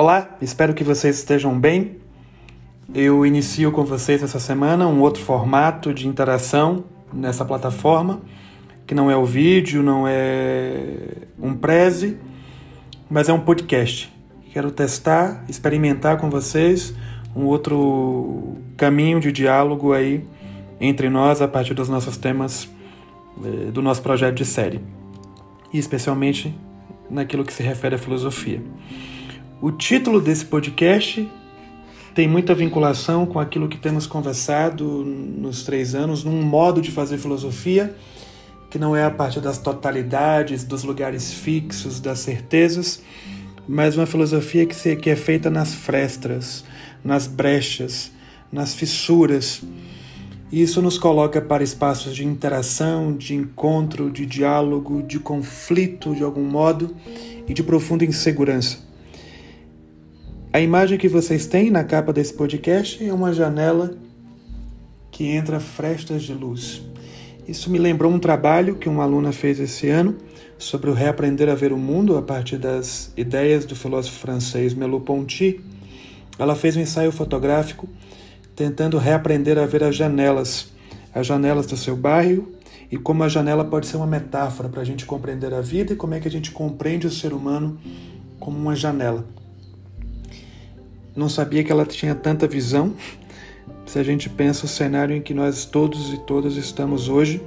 Olá, espero que vocês estejam bem. Eu inicio com vocês essa semana um outro formato de interação nessa plataforma, que não é o vídeo, não é um preze, mas é um podcast. Quero testar, experimentar com vocês um outro caminho de diálogo aí entre nós a partir dos nossos temas eh, do nosso projeto de série, e especialmente naquilo que se refere à filosofia. O título desse podcast tem muita vinculação com aquilo que temos conversado nos três anos, num modo de fazer filosofia que não é a partir das totalidades, dos lugares fixos, das certezas, mas uma filosofia que, se, que é feita nas frestas, nas brechas, nas fissuras. E isso nos coloca para espaços de interação, de encontro, de diálogo, de conflito de algum modo e de profunda insegurança. A imagem que vocês têm na capa desse podcast é uma janela que entra frestas de luz. Isso me lembrou um trabalho que uma aluna fez esse ano sobre o reaprender a ver o mundo a partir das ideias do filósofo francês Merleau-Ponty. Ela fez um ensaio fotográfico tentando reaprender a ver as janelas, as janelas do seu bairro e como a janela pode ser uma metáfora para a gente compreender a vida e como é que a gente compreende o ser humano como uma janela não sabia que ela tinha tanta visão. Se a gente pensa o cenário em que nós todos e todas estamos hoje,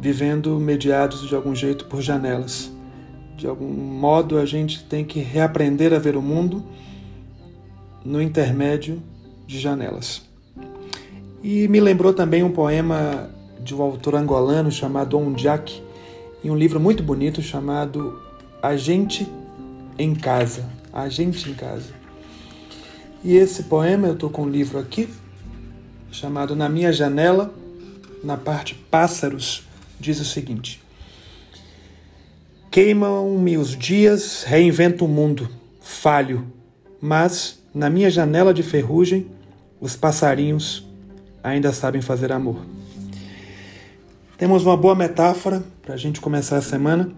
vivendo mediados de algum jeito por janelas. De algum modo, a gente tem que reaprender a ver o mundo no intermédio de janelas. E me lembrou também um poema de um autor angolano chamado Ondiak, em um livro muito bonito chamado A Gente em Casa. A Gente em Casa. E esse poema, eu estou com um livro aqui, chamado Na Minha Janela, na parte Pássaros, diz o seguinte: Queimam-me os dias, reinvento o mundo, falho, mas na minha janela de ferrugem, os passarinhos ainda sabem fazer amor. Temos uma boa metáfora para a gente começar a semana.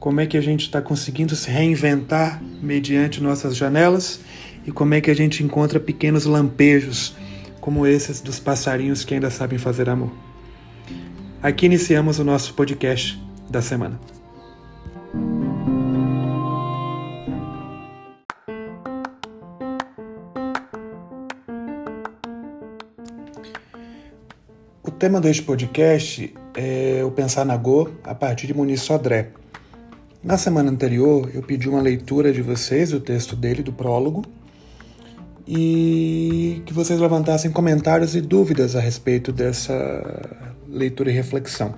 Como é que a gente está conseguindo se reinventar mediante nossas janelas e como é que a gente encontra pequenos lampejos como esses dos passarinhos que ainda sabem fazer amor. Aqui iniciamos o nosso podcast da semana. O tema deste podcast é o Pensar na Go a partir de Muniz Sodré. Na semana anterior, eu pedi uma leitura de vocês, o texto dele, do prólogo, e que vocês levantassem comentários e dúvidas a respeito dessa leitura e reflexão.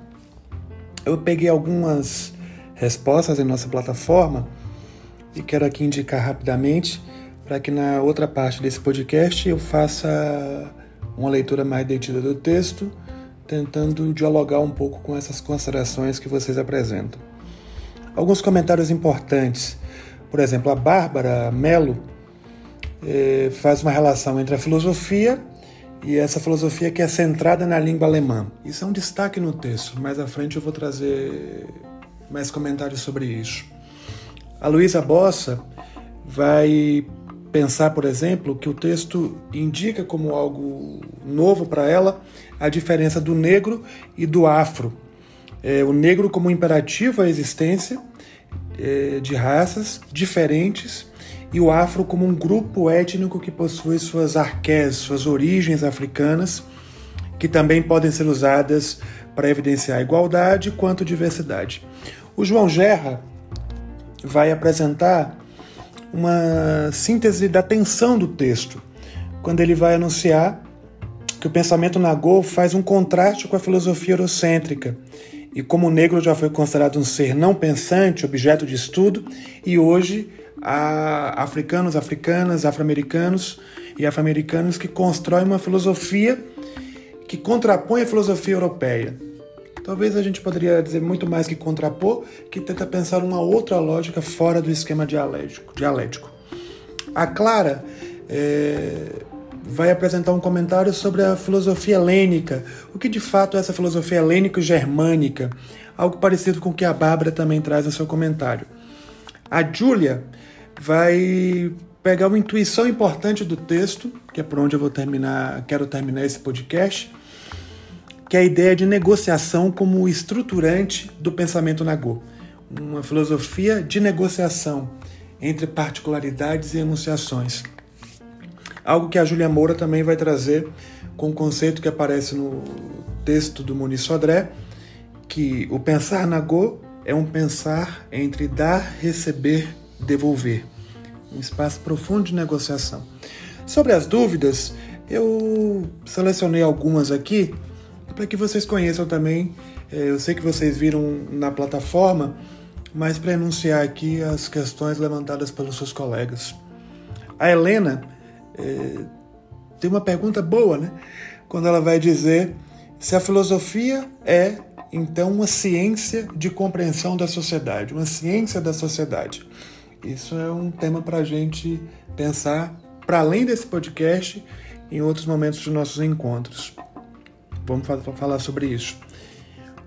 Eu peguei algumas respostas em nossa plataforma e quero aqui indicar rapidamente para que na outra parte desse podcast eu faça uma leitura mais detida do texto, tentando dialogar um pouco com essas considerações que vocês apresentam. Alguns comentários importantes. Por exemplo, a Bárbara Melo é, faz uma relação entre a filosofia e essa filosofia que é centrada na língua alemã. Isso é um destaque no texto. Mais à frente eu vou trazer mais comentários sobre isso. A Luísa Bossa vai pensar, por exemplo, que o texto indica como algo novo para ela a diferença do negro e do afro. É, o negro como imperativo à existência é, de raças diferentes e o afro como um grupo étnico que possui suas arqués, suas origens africanas, que também podem ser usadas para evidenciar igualdade quanto diversidade. O João Gerra vai apresentar uma síntese da tensão do texto, quando ele vai anunciar que o pensamento Nagô faz um contraste com a filosofia eurocêntrica e como o negro já foi considerado um ser não pensante, objeto de estudo, e hoje a africanos, africanas, afro-americanos e afro-americanos que constroem uma filosofia que contrapõe a filosofia europeia. Talvez a gente poderia dizer muito mais que contrapor, que tenta pensar uma outra lógica fora do esquema dialético. dialético. A Clara é, vai apresentar um comentário sobre a filosofia helênica, o que de fato é essa filosofia helênico-germânica, algo parecido com o que a Bárbara também traz no seu comentário. A Júlia vai pegar uma intuição importante do texto, que é por onde eu vou terminar, quero terminar esse podcast, que é a ideia de negociação como estruturante do pensamento Nagô. Uma filosofia de negociação entre particularidades e enunciações. Algo que a Júlia Moura também vai trazer com o um conceito que aparece no texto do Muniz Sodré, que o pensar Nagô é um pensar entre dar, receber, devolver um espaço profundo de negociação. Sobre as dúvidas, eu selecionei algumas aqui para que vocês conheçam também. É, eu sei que vocês viram na plataforma, mas para enunciar aqui as questões levantadas pelos seus colegas. A Helena é, tem uma pergunta boa, né? Quando ela vai dizer se a filosofia é então uma ciência de compreensão da sociedade, uma ciência da sociedade. Isso é um tema para a gente pensar para além desse podcast em outros momentos dos nossos encontros. Vamos falar sobre isso.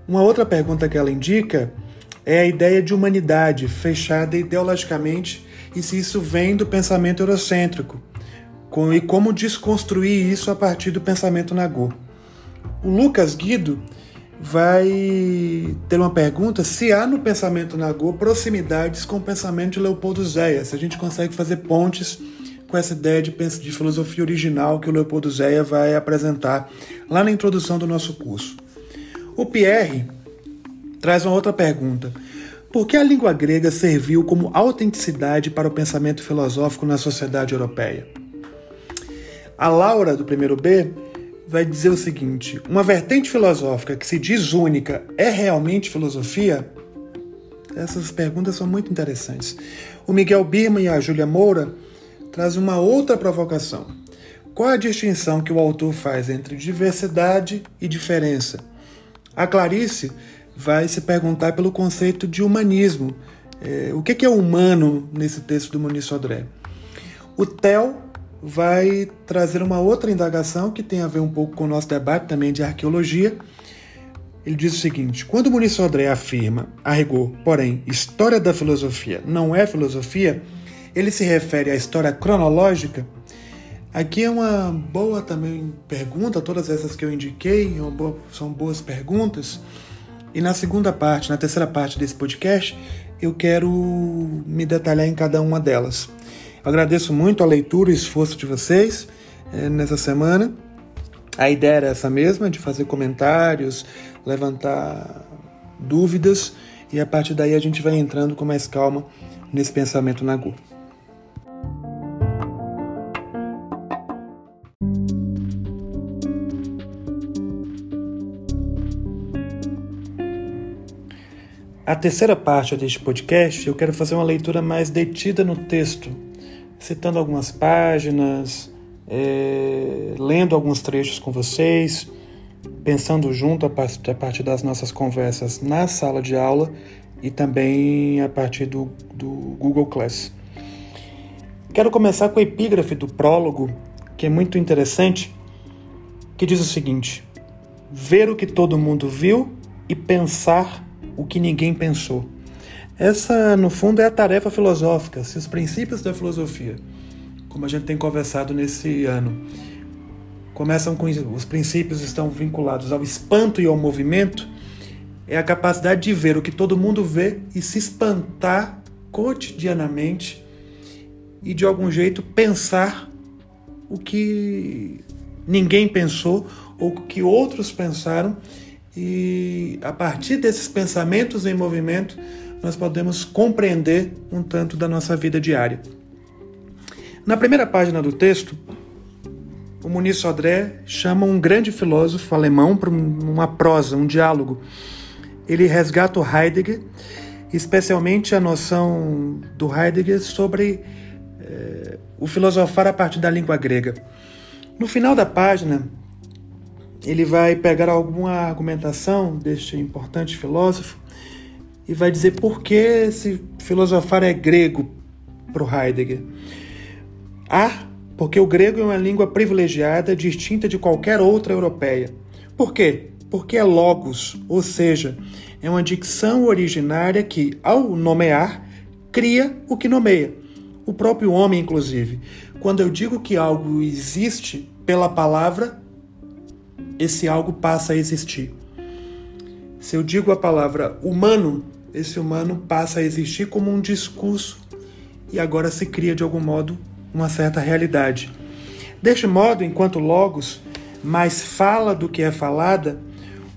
Uma outra pergunta que ela indica é a ideia de humanidade fechada ideologicamente e se isso vem do pensamento eurocêntrico e como desconstruir isso a partir do pensamento Nagô. O Lucas Guido vai ter uma pergunta se há no pensamento Nagô proximidades com o pensamento de Leopoldo Zéia, se a gente consegue fazer pontes com essa ideia de, de filosofia original que o Leopoldo Zéia vai apresentar lá na introdução do nosso curso. O Pierre traz uma outra pergunta. Por que a língua grega serviu como autenticidade para o pensamento filosófico na sociedade europeia? A Laura, do primeiro B, vai dizer o seguinte: uma vertente filosófica que se diz única é realmente filosofia? Essas perguntas são muito interessantes. O Miguel Birman e a Júlia Moura trazem uma outra provocação. Qual a distinção que o autor faz entre diversidade e diferença? A Clarice vai se perguntar pelo conceito de humanismo. É, o que é humano nesse texto do Muniz Sodré? O Theo vai trazer uma outra indagação que tem a ver um pouco com o nosso debate também de arqueologia. Ele diz o seguinte: quando Muniz Sodré afirma, a rigor, porém, história da filosofia não é filosofia, ele se refere à história cronológica. Aqui é uma boa também pergunta, todas essas que eu indiquei são boas perguntas. E na segunda parte, na terceira parte desse podcast, eu quero me detalhar em cada uma delas. Agradeço muito a leitura e esforço de vocês é, nessa semana. A ideia era essa mesma, de fazer comentários, levantar dúvidas e a partir daí a gente vai entrando com mais calma nesse pensamento na Gu. A terceira parte deste podcast, eu quero fazer uma leitura mais detida no texto, citando algumas páginas, é, lendo alguns trechos com vocês, pensando junto a partir das nossas conversas na sala de aula e também a partir do, do Google Class. Quero começar com a epígrafe do prólogo, que é muito interessante, que diz o seguinte: ver o que todo mundo viu e pensar o que ninguém pensou. Essa, no fundo, é a tarefa filosófica, se os princípios da filosofia, como a gente tem conversado nesse ano, começam com os princípios estão vinculados ao espanto e ao movimento, é a capacidade de ver o que todo mundo vê e se espantar cotidianamente e de algum jeito pensar o que ninguém pensou ou o que outros pensaram e a partir desses pensamentos em movimento nós podemos compreender um tanto da nossa vida diária. Na primeira página do texto, o Muniz Sodré chama um grande filósofo alemão para uma prosa, um diálogo. Ele resgata o Heidegger, especialmente a noção do Heidegger sobre eh, o filosofar a partir da língua grega. No final da página, ele vai pegar alguma argumentação deste importante filósofo e vai dizer por que esse filosofar é grego para o Heidegger. Ah, porque o grego é uma língua privilegiada, distinta de qualquer outra europeia. Por quê? Porque é logos, ou seja, é uma dicção originária que, ao nomear, cria o que nomeia. o próprio homem, inclusive. Quando eu digo que algo existe pela palavra, esse algo passa a existir. Se eu digo a palavra humano, esse humano passa a existir como um discurso e agora se cria de algum modo uma certa realidade. Deste modo, enquanto Logos mais fala do que é falada,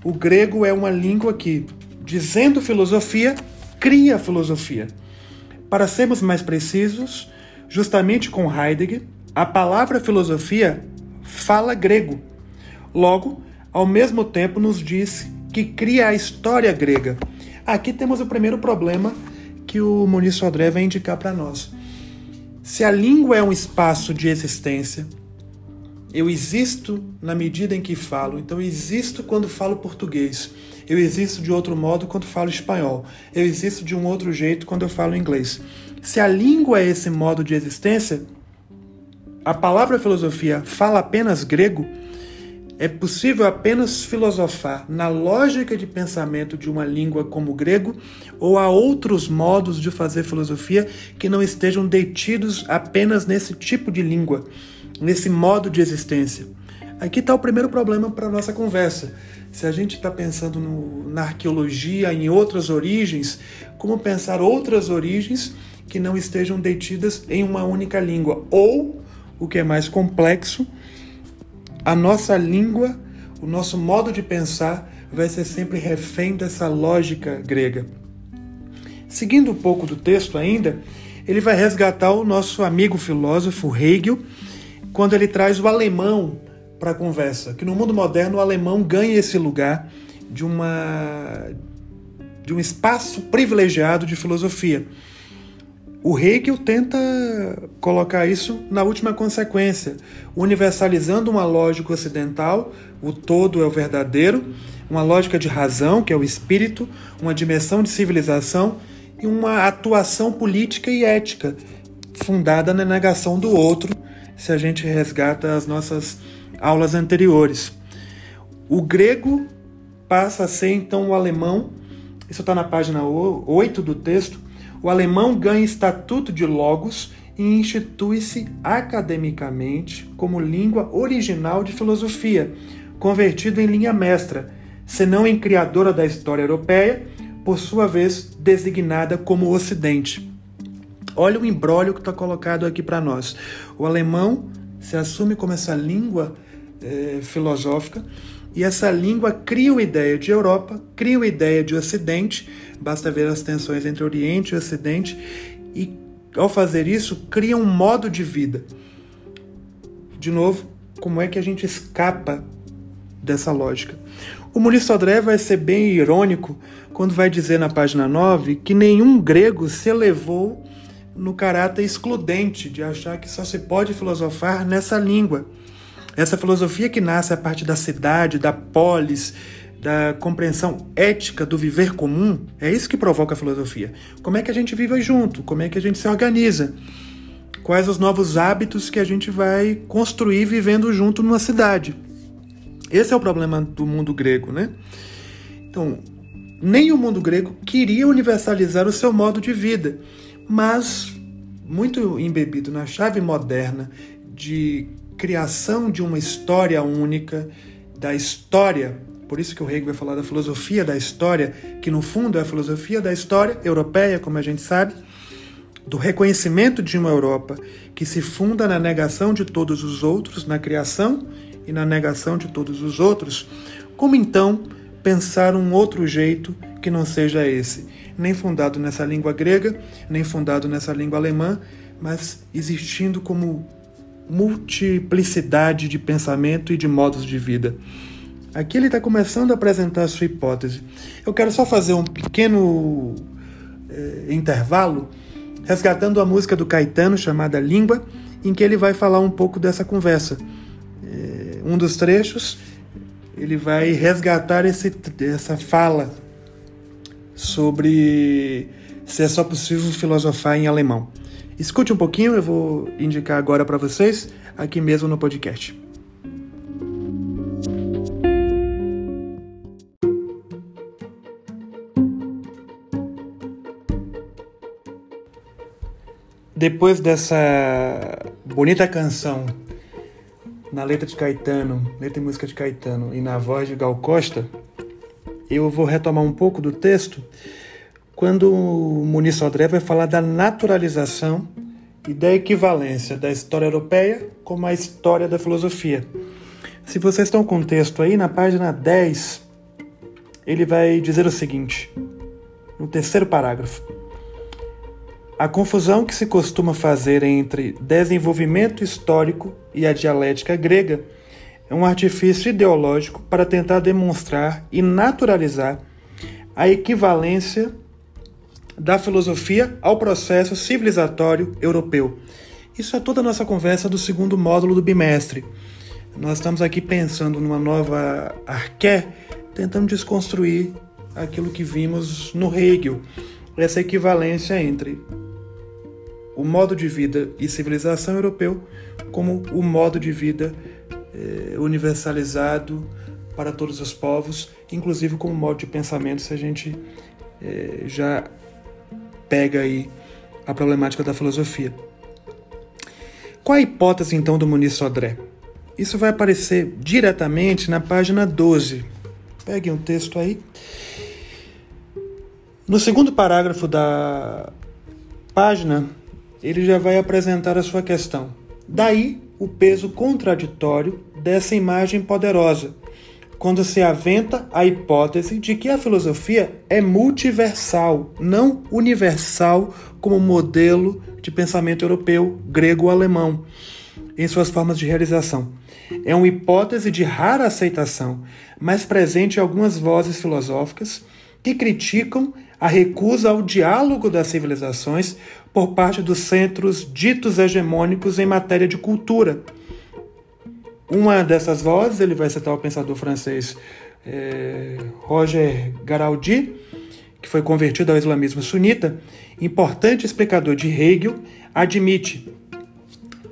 o grego é uma língua que, dizendo filosofia, cria filosofia. Para sermos mais precisos, justamente com Heidegger, a palavra filosofia fala grego. Logo, ao mesmo tempo, nos diz que cria a história grega. Aqui temos o primeiro problema que o Muniz Sodré vai indicar para nós. Se a língua é um espaço de existência, eu existo na medida em que falo, então eu existo quando falo português. Eu existo de outro modo quando falo espanhol. Eu existo de um outro jeito quando eu falo inglês. Se a língua é esse modo de existência, a palavra filosofia fala apenas grego, é possível apenas filosofar na lógica de pensamento de uma língua como o grego ou há outros modos de fazer filosofia que não estejam detidos apenas nesse tipo de língua, nesse modo de existência? Aqui está o primeiro problema para a nossa conversa. Se a gente está pensando no, na arqueologia, em outras origens, como pensar outras origens que não estejam detidas em uma única língua? Ou, o que é mais complexo, a nossa língua, o nosso modo de pensar vai ser sempre refém dessa lógica grega. Seguindo um pouco do texto ainda, ele vai resgatar o nosso amigo filósofo Hegel, quando ele traz o alemão para a conversa, que no mundo moderno o alemão ganha esse lugar de uma de um espaço privilegiado de filosofia. O Hegel tenta colocar isso na última consequência, universalizando uma lógica ocidental, o todo é o verdadeiro, uma lógica de razão, que é o espírito, uma dimensão de civilização e uma atuação política e ética, fundada na negação do outro, se a gente resgata as nossas aulas anteriores. O grego passa a ser então o alemão, isso está na página 8 do texto, o alemão ganha estatuto de logos e institui-se academicamente como língua original de filosofia, convertido em linha mestra, senão em criadora da história europeia, por sua vez designada como Ocidente. Olha o embrólio que está colocado aqui para nós. O alemão se assume como essa língua é, filosófica e essa língua cria uma ideia de Europa, cria uma ideia de Ocidente, basta ver as tensões entre Oriente e Ocidente, e ao fazer isso, cria um modo de vida. De novo, como é que a gente escapa dessa lógica? O Muniz Sodré vai ser bem irônico quando vai dizer na página 9 que nenhum grego se elevou no caráter excludente de achar que só se pode filosofar nessa língua. Essa filosofia que nasce a partir da cidade, da polis, da compreensão ética do viver comum, é isso que provoca a filosofia. Como é que a gente vive junto? Como é que a gente se organiza? Quais os novos hábitos que a gente vai construir vivendo junto numa cidade? Esse é o problema do mundo grego, né? Então, nem o mundo grego queria universalizar o seu modo de vida, mas muito embebido na chave moderna de criação de uma história única, da história. Por isso que o Hegel vai falar da filosofia da história, que no fundo é a filosofia da história europeia, como a gente sabe, do reconhecimento de uma Europa que se funda na negação de todos os outros, na criação e na negação de todos os outros. Como então pensar um outro jeito que não seja esse, nem fundado nessa língua grega, nem fundado nessa língua alemã, mas existindo como multiplicidade de pensamento e de modos de vida. Aqui ele está começando a apresentar a sua hipótese. Eu quero só fazer um pequeno eh, intervalo, resgatando a música do Caetano chamada Língua, em que ele vai falar um pouco dessa conversa. Eh, um dos trechos, ele vai resgatar esse, essa fala sobre se é só possível filosofar em alemão. Escute um pouquinho, eu vou indicar agora para vocês, aqui mesmo no podcast. depois dessa bonita canção na letra de Caetano, letra e música de Caetano e na voz de Gal Costa, eu vou retomar um pouco do texto quando o Muniz Sodré vai falar da naturalização e da equivalência da história europeia com a história da filosofia. Se vocês estão com o texto aí, na página 10, ele vai dizer o seguinte, no terceiro parágrafo. A confusão que se costuma fazer entre desenvolvimento histórico e a dialética grega é um artifício ideológico para tentar demonstrar e naturalizar a equivalência da filosofia ao processo civilizatório europeu. Isso é toda a nossa conversa do segundo módulo do bimestre. Nós estamos aqui pensando numa nova arqué, tentando desconstruir aquilo que vimos no Hegel, essa equivalência entre o modo de vida e civilização europeu como o modo de vida eh, universalizado para todos os povos, inclusive como modo de pensamento, se a gente eh, já pega aí a problemática da filosofia. Qual a hipótese então do Muniz Sodré? Isso vai aparecer diretamente na página 12. Peguem um texto aí. No segundo parágrafo da página, ele já vai apresentar a sua questão. Daí o peso contraditório dessa imagem poderosa, quando se aventa a hipótese de que a filosofia é multiversal, não universal como modelo de pensamento europeu, grego ou alemão, em suas formas de realização. É uma hipótese de rara aceitação, mas presente em algumas vozes filosóficas que criticam a recusa ao diálogo das civilizações por parte dos centros ditos hegemônicos em matéria de cultura. Uma dessas vozes, ele vai citar o pensador francês é, Roger Garaldi, que foi convertido ao islamismo sunita, importante explicador de Hegel, admite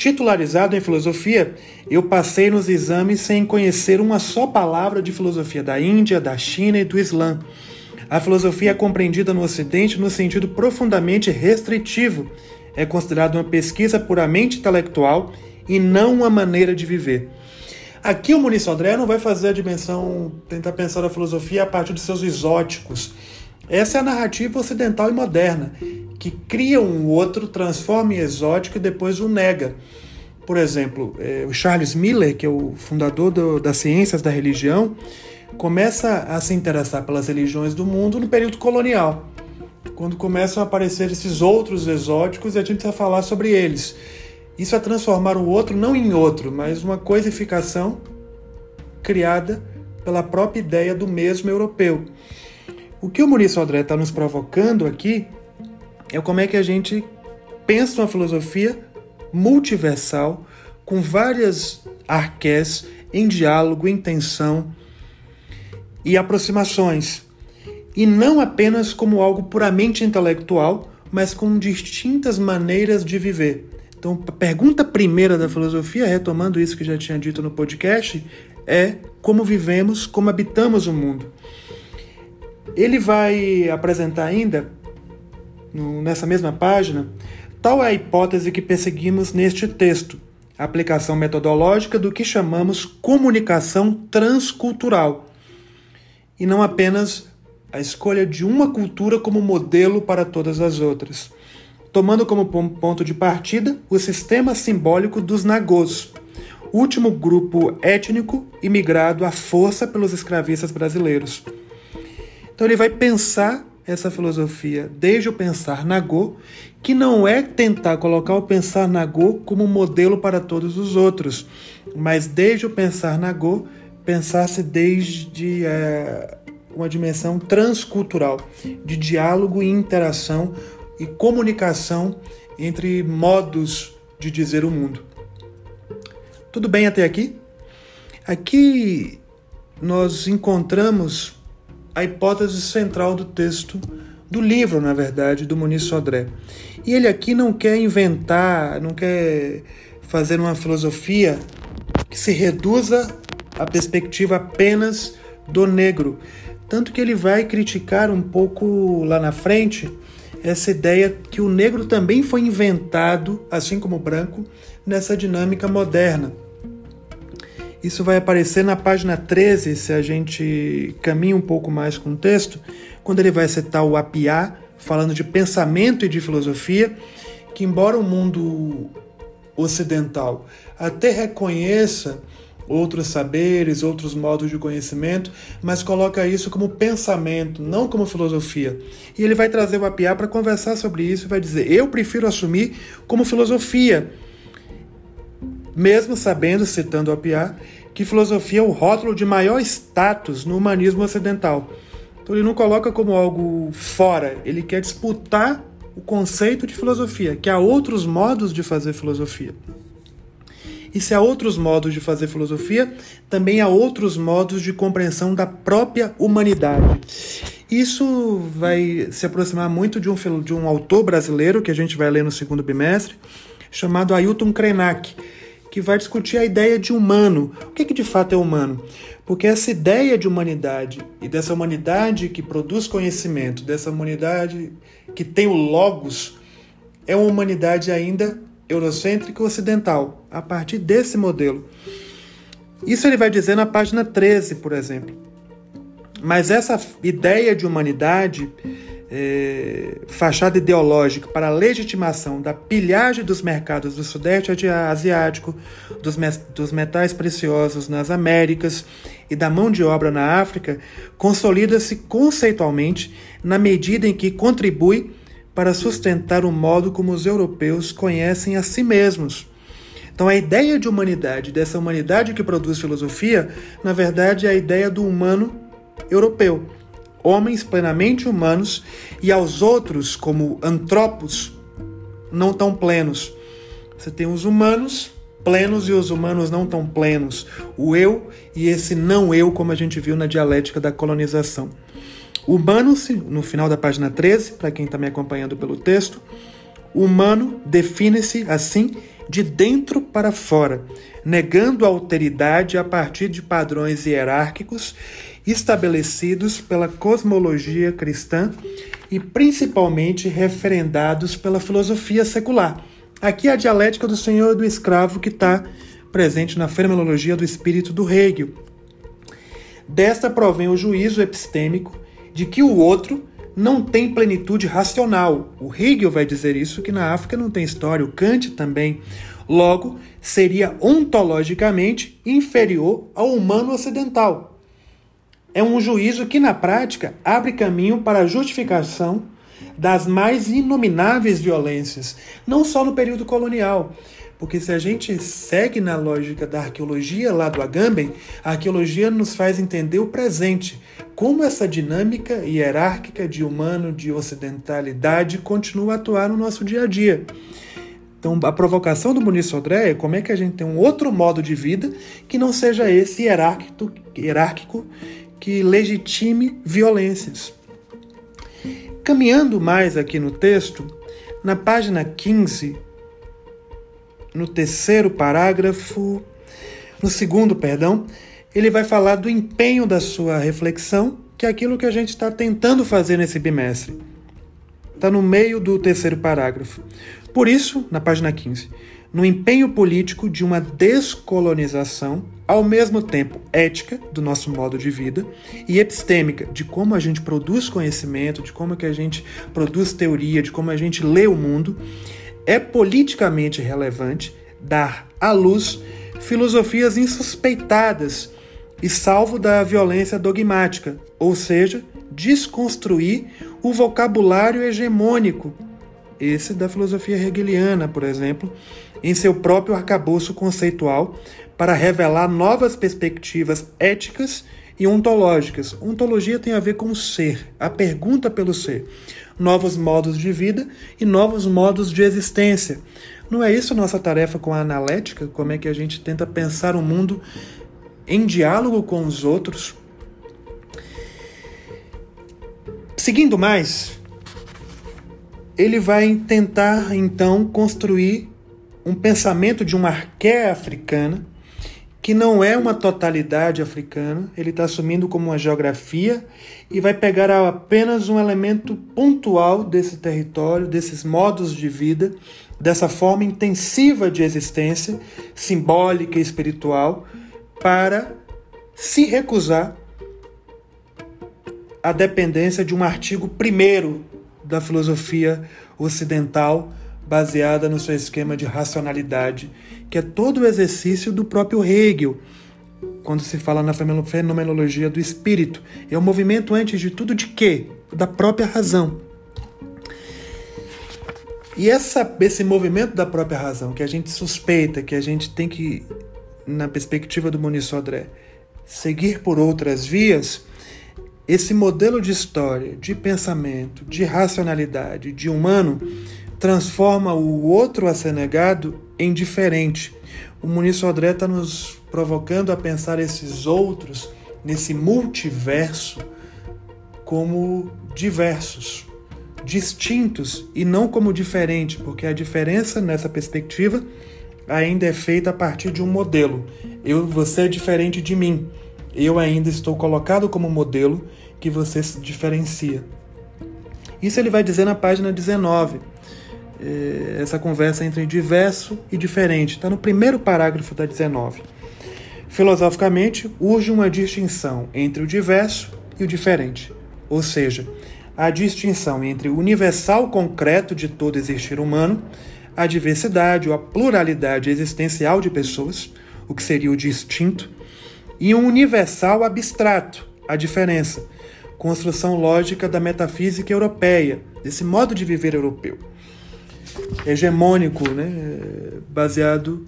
Titularizado em filosofia, eu passei nos exames sem conhecer uma só palavra de filosofia da Índia, da China e do Islã. A filosofia é compreendida no Ocidente no sentido profundamente restritivo. É considerada uma pesquisa puramente intelectual e não uma maneira de viver. Aqui o Muniz Sodré não vai fazer a dimensão, tentar pensar a filosofia a partir de seus exóticos. Essa é a narrativa ocidental e moderna, que cria um outro, transforma em exótico e depois o nega. Por exemplo, é, o Charles Miller, que é o fundador do, das ciências da religião, começa a se interessar pelas religiões do mundo no período colonial, quando começam a aparecer esses outros exóticos e a gente precisa falar sobre eles. Isso é transformar o outro não em outro, mas uma coisificação criada pela própria ideia do mesmo europeu. O que o Maurício André está nos provocando aqui é como é que a gente pensa uma filosofia multiversal, com várias arqués em diálogo, em tensão, e aproximações, e não apenas como algo puramente intelectual, mas com distintas maneiras de viver. Então, a pergunta primeira da filosofia, retomando isso que já tinha dito no podcast, é como vivemos, como habitamos o mundo. Ele vai apresentar ainda, nessa mesma página, tal é a hipótese que perseguimos neste texto, a aplicação metodológica do que chamamos comunicação transcultural e não apenas a escolha de uma cultura como modelo para todas as outras, tomando como ponto de partida o sistema simbólico dos nagôs, último grupo étnico imigrado à força pelos escravistas brasileiros. Então ele vai pensar essa filosofia desde o pensar nagô, que não é tentar colocar o pensar nagô como modelo para todos os outros, mas desde o pensar nagô pensasse desde é, uma dimensão transcultural, de diálogo e interação e comunicação entre modos de dizer o mundo. Tudo bem até aqui? Aqui nós encontramos a hipótese central do texto, do livro, na verdade, do Muniz Sodré. E ele aqui não quer inventar, não quer fazer uma filosofia que se reduza a perspectiva apenas do negro. Tanto que ele vai criticar um pouco lá na frente essa ideia que o negro também foi inventado, assim como o branco, nessa dinâmica moderna. Isso vai aparecer na página 13, se a gente caminha um pouco mais com o texto, quando ele vai citar o Apiá, falando de pensamento e de filosofia, que embora o mundo ocidental até reconheça outros saberes, outros modos de conhecimento, mas coloca isso como pensamento, não como filosofia. E ele vai trazer o Apiá para conversar sobre isso e vai dizer: Eu prefiro assumir como filosofia, mesmo sabendo, citando o Apiá, que filosofia é o rótulo de maior status no humanismo ocidental. Então ele não coloca como algo fora, ele quer disputar o conceito de filosofia, que há outros modos de fazer filosofia. E se há outros modos de fazer filosofia, também há outros modos de compreensão da própria humanidade. Isso vai se aproximar muito de um, de um autor brasileiro que a gente vai ler no segundo bimestre, chamado Ailton Krenak, que vai discutir a ideia de humano. O que, que de fato é humano? Porque essa ideia de humanidade e dessa humanidade que produz conhecimento, dessa humanidade que tem o Logos, é uma humanidade ainda eurocêntrica ocidental, a partir desse modelo. Isso ele vai dizer na página 13, por exemplo. Mas essa ideia de humanidade, é, fachada ideológica para a legitimação da pilhagem dos mercados do Sudeste Asiático, dos, dos metais preciosos nas Américas e da mão de obra na África, consolida-se conceitualmente na medida em que contribui para sustentar o modo como os europeus conhecem a si mesmos. Então, a ideia de humanidade, dessa humanidade que produz filosofia, na verdade é a ideia do humano europeu. Homens plenamente humanos e aos outros, como antropos, não tão plenos. Você tem os humanos plenos e os humanos não tão plenos. O eu e esse não eu, como a gente viu na dialética da colonização. Humano, no final da página 13, para quem está me acompanhando pelo texto, humano define-se assim de dentro para fora, negando a alteridade a partir de padrões hierárquicos estabelecidos pela cosmologia cristã e principalmente referendados pela filosofia secular. Aqui é a dialética do senhor e do escravo que está presente na fenomenologia do espírito do Hegel. Desta provém o juízo epistêmico de que o outro não tem plenitude racional. O Hegel vai dizer isso que na África não tem história, o Kant também. Logo, seria ontologicamente inferior ao humano ocidental. É um juízo que na prática abre caminho para a justificação das mais inomináveis violências, não só no período colonial, porque se a gente segue na lógica da arqueologia lá do Agamben, a arqueologia nos faz entender o presente, como essa dinâmica hierárquica de humano, de ocidentalidade, continua a atuar no nosso dia a dia. Então, a provocação do Muniz Sodré é como é que a gente tem um outro modo de vida que não seja esse hierárquico, hierárquico que legitime violências. Caminhando mais aqui no texto, na página 15, no terceiro parágrafo, no segundo, perdão, ele vai falar do empenho da sua reflexão, que é aquilo que a gente está tentando fazer nesse bimestre. Está no meio do terceiro parágrafo. Por isso, na página 15, no empenho político de uma descolonização, ao mesmo tempo ética do nosso modo de vida e epistêmica de como a gente produz conhecimento, de como que a gente produz teoria, de como a gente lê o mundo, é politicamente relevante dar à luz filosofias insuspeitadas e salvo da violência dogmática, ou seja, desconstruir o vocabulário hegemônico, esse da filosofia hegeliana, por exemplo, em seu próprio arcabouço conceitual, para revelar novas perspectivas éticas e ontológicas. Ontologia tem a ver com o ser, a pergunta pelo ser novos modos de vida e novos modos de existência. Não é isso nossa tarefa com a analética? Como é que a gente tenta pensar o mundo em diálogo com os outros? Seguindo mais, ele vai tentar então construir um pensamento de uma arquéia africana que não é uma totalidade africana, ele está assumindo como uma geografia e vai pegar apenas um elemento pontual desse território, desses modos de vida, dessa forma intensiva de existência, simbólica e espiritual, para se recusar à dependência de um artigo primeiro da filosofia ocidental baseada no seu esquema de racionalidade, que é todo o exercício do próprio Hegel, quando se fala na fenomenologia do espírito. É o movimento, antes de tudo, de quê? Da própria razão. E essa, esse movimento da própria razão, que a gente suspeita, que a gente tem que, na perspectiva do Muniz Sodré, seguir por outras vias, esse modelo de história, de pensamento, de racionalidade, de humano, transforma o outro a ser negado em diferente. O Muniz Sodré está nos provocando a pensar esses outros, nesse multiverso, como diversos, distintos e não como diferente, porque a diferença nessa perspectiva ainda é feita a partir de um modelo. Eu, você é diferente de mim. Eu ainda estou colocado como modelo que você se diferencia. Isso ele vai dizer na página 19. Eh, essa conversa entre diverso e diferente. Está no primeiro parágrafo da 19. Filosoficamente, urge uma distinção entre o diverso e o diferente, ou seja, a distinção entre o universal concreto de todo existir humano, a diversidade ou a pluralidade existencial de pessoas, o que seria o distinto, e um universal abstrato, a diferença, construção lógica da metafísica europeia, desse modo de viver europeu hegemônico, né, baseado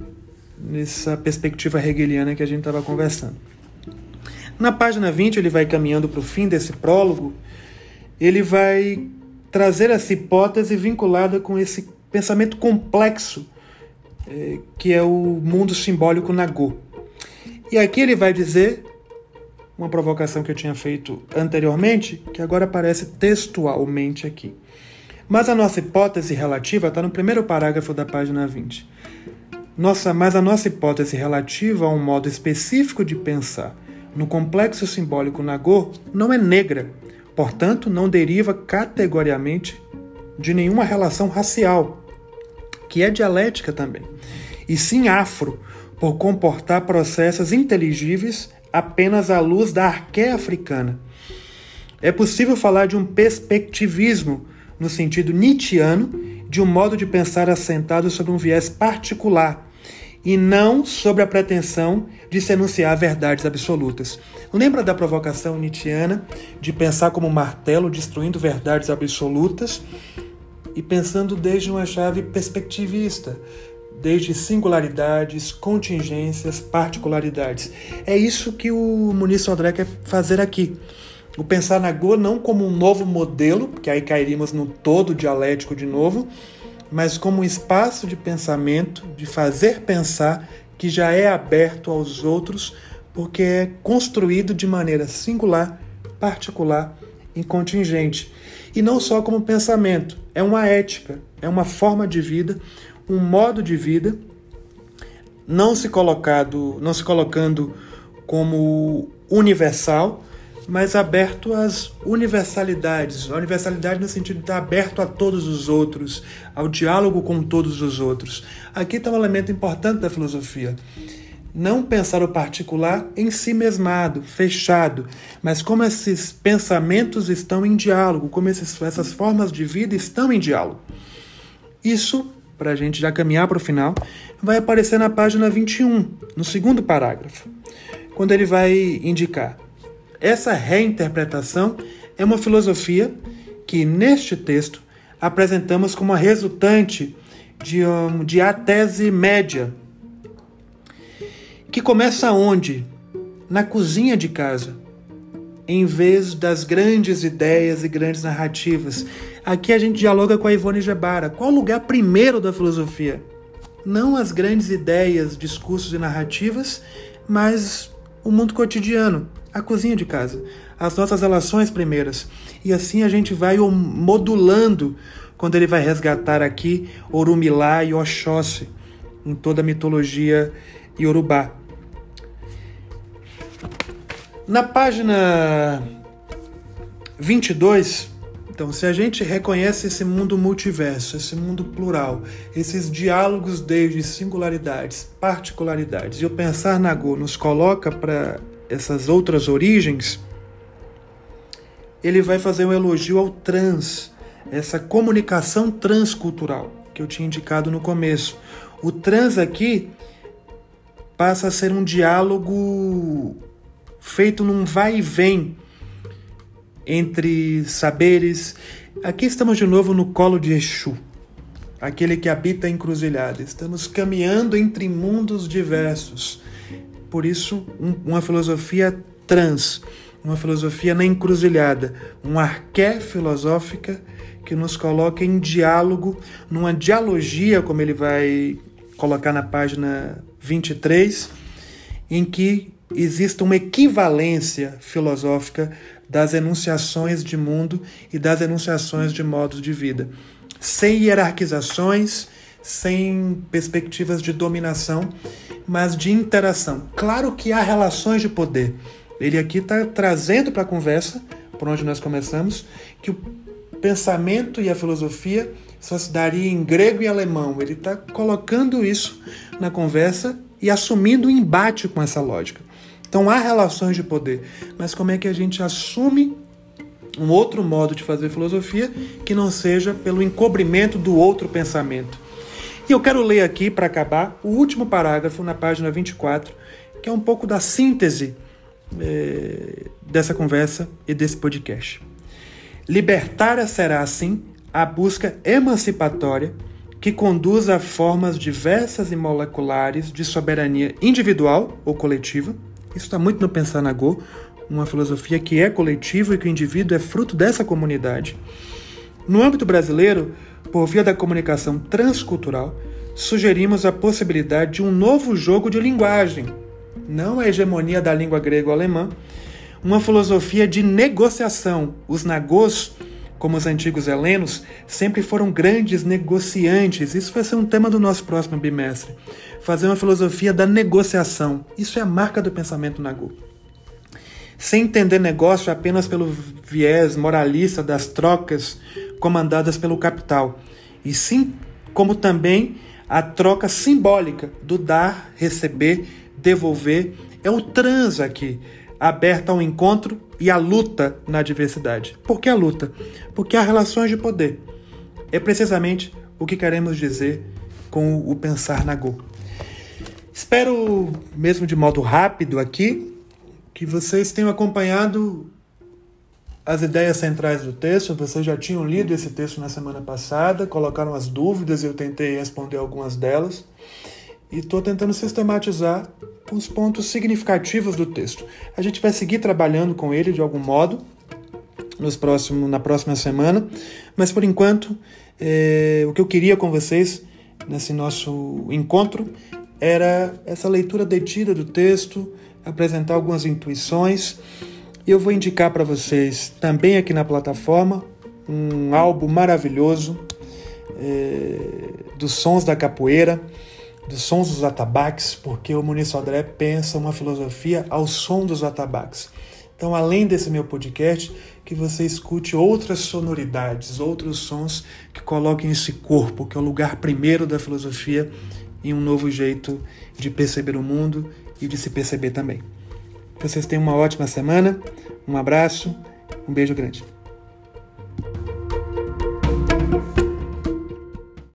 nessa perspectiva hegeliana que a gente estava conversando. Na página 20, ele vai caminhando para o fim desse prólogo, ele vai trazer essa hipótese vinculada com esse pensamento complexo é, que é o mundo simbólico Nagô. E aqui ele vai dizer uma provocação que eu tinha feito anteriormente, que agora aparece textualmente aqui. Mas a nossa hipótese relativa está no primeiro parágrafo da página 20. Nossa, mas a nossa hipótese relativa a um modo específico de pensar no complexo simbólico Nagô não é negra, portanto, não deriva categoriamente de nenhuma relação racial, que é dialética também, e sim afro, por comportar processos inteligíveis apenas à luz da arqué africana. É possível falar de um perspectivismo no sentido nietzschiano, de um modo de pensar assentado sobre um viés particular e não sobre a pretensão de se enunciar verdades absolutas. Lembra da provocação nietzschiana de pensar como martelo destruindo verdades absolutas e pensando desde uma chave perspectivista, desde singularidades, contingências, particularidades. É isso que o Muniz Sodré quer fazer aqui o pensar na Go não como um novo modelo, porque aí cairíamos no todo dialético de novo, mas como um espaço de pensamento, de fazer pensar que já é aberto aos outros, porque é construído de maneira singular, particular e contingente. E não só como pensamento, é uma ética, é uma forma de vida, um modo de vida, não se colocado, não se colocando como universal, mas aberto às universalidades. A universalidade no sentido de estar aberto a todos os outros, ao diálogo com todos os outros. Aqui está um elemento importante da filosofia. Não pensar o particular em si mesmado, fechado, mas como esses pensamentos estão em diálogo, como esses, essas formas de vida estão em diálogo. Isso, para a gente já caminhar para o final, vai aparecer na página 21, no segundo parágrafo, quando ele vai indicar essa reinterpretação é uma filosofia que, neste texto, apresentamos como a resultante de, um, de a tese média, que começa onde? Na cozinha de casa, em vez das grandes ideias e grandes narrativas. Aqui a gente dialoga com a Ivone Gebara. Qual o lugar primeiro da filosofia? Não as grandes ideias, discursos e narrativas, mas o mundo cotidiano, a cozinha de casa, as nossas relações primeiras. E assim a gente vai modulando quando ele vai resgatar aqui Orumilá e Oxóssi em toda a mitologia iorubá. Na página 22, então, se a gente reconhece esse mundo multiverso, esse mundo plural, esses diálogos desde singularidades, particularidades, e o pensar na Go nos coloca para essas outras origens, ele vai fazer um elogio ao trans, essa comunicação transcultural que eu tinha indicado no começo. O trans aqui passa a ser um diálogo feito num vai e vem entre saberes. Aqui estamos de novo no colo de Exu, aquele que habita a encruzilhada. Estamos caminhando entre mundos diversos. Por isso, um, uma filosofia trans, uma filosofia na encruzilhada, uma arqué filosófica que nos coloca em diálogo, numa dialogia, como ele vai colocar na página 23, em que existe uma equivalência filosófica das enunciações de mundo e das enunciações de modos de vida, sem hierarquizações, sem perspectivas de dominação, mas de interação. Claro que há relações de poder. Ele aqui está trazendo para a conversa, por onde nós começamos, que o pensamento e a filosofia só se daria em grego e alemão. Ele está colocando isso na conversa e assumindo o um embate com essa lógica. Então há relações de poder, mas como é que a gente assume um outro modo de fazer filosofia que não seja pelo encobrimento do outro pensamento? E eu quero ler aqui, para acabar, o último parágrafo na página 24, que é um pouco da síntese é, dessa conversa e desse podcast. Libertária será, assim, a busca emancipatória que conduz a formas diversas e moleculares de soberania individual ou coletiva isso está muito no Pensar na Go, uma filosofia que é coletiva e que o indivíduo é fruto dessa comunidade. No âmbito brasileiro, por via da comunicação transcultural, sugerimos a possibilidade de um novo jogo de linguagem, não a hegemonia da língua grego-alemã, uma filosofia de negociação. Os nagôs, como os antigos helenos, sempre foram grandes negociantes. Isso vai ser um tema do nosso próximo bimestre fazer uma filosofia da negociação. Isso é a marca do pensamento Nagu. Sem entender negócio apenas pelo viés moralista das trocas comandadas pelo capital, e sim como também a troca simbólica do dar, receber, devolver. É o trans aqui, aberto ao encontro e à luta na diversidade. Por que a luta? Porque há relações de poder. É precisamente o que queremos dizer com o pensar na Go. Espero, mesmo de modo rápido aqui, que vocês tenham acompanhado as ideias centrais do texto. Vocês já tinham lido esse texto na semana passada, colocaram as dúvidas eu tentei responder algumas delas. E estou tentando sistematizar os pontos significativos do texto. A gente vai seguir trabalhando com ele de algum modo nos próximo, na próxima semana, mas por enquanto é, o que eu queria com vocês nesse nosso encontro era essa leitura detida do texto, apresentar algumas intuições. Eu vou indicar para vocês também aqui na plataforma um álbum maravilhoso é, dos sons da capoeira, dos sons dos atabaques, porque o Muniz Sodré pensa uma filosofia ao som dos atabaques. Então, além desse meu podcast, que você escute outras sonoridades, outros sons que coloquem esse corpo, que é o lugar primeiro da filosofia e um novo jeito de perceber o mundo e de se perceber também. Vocês tenham uma ótima semana, um abraço, um beijo grande.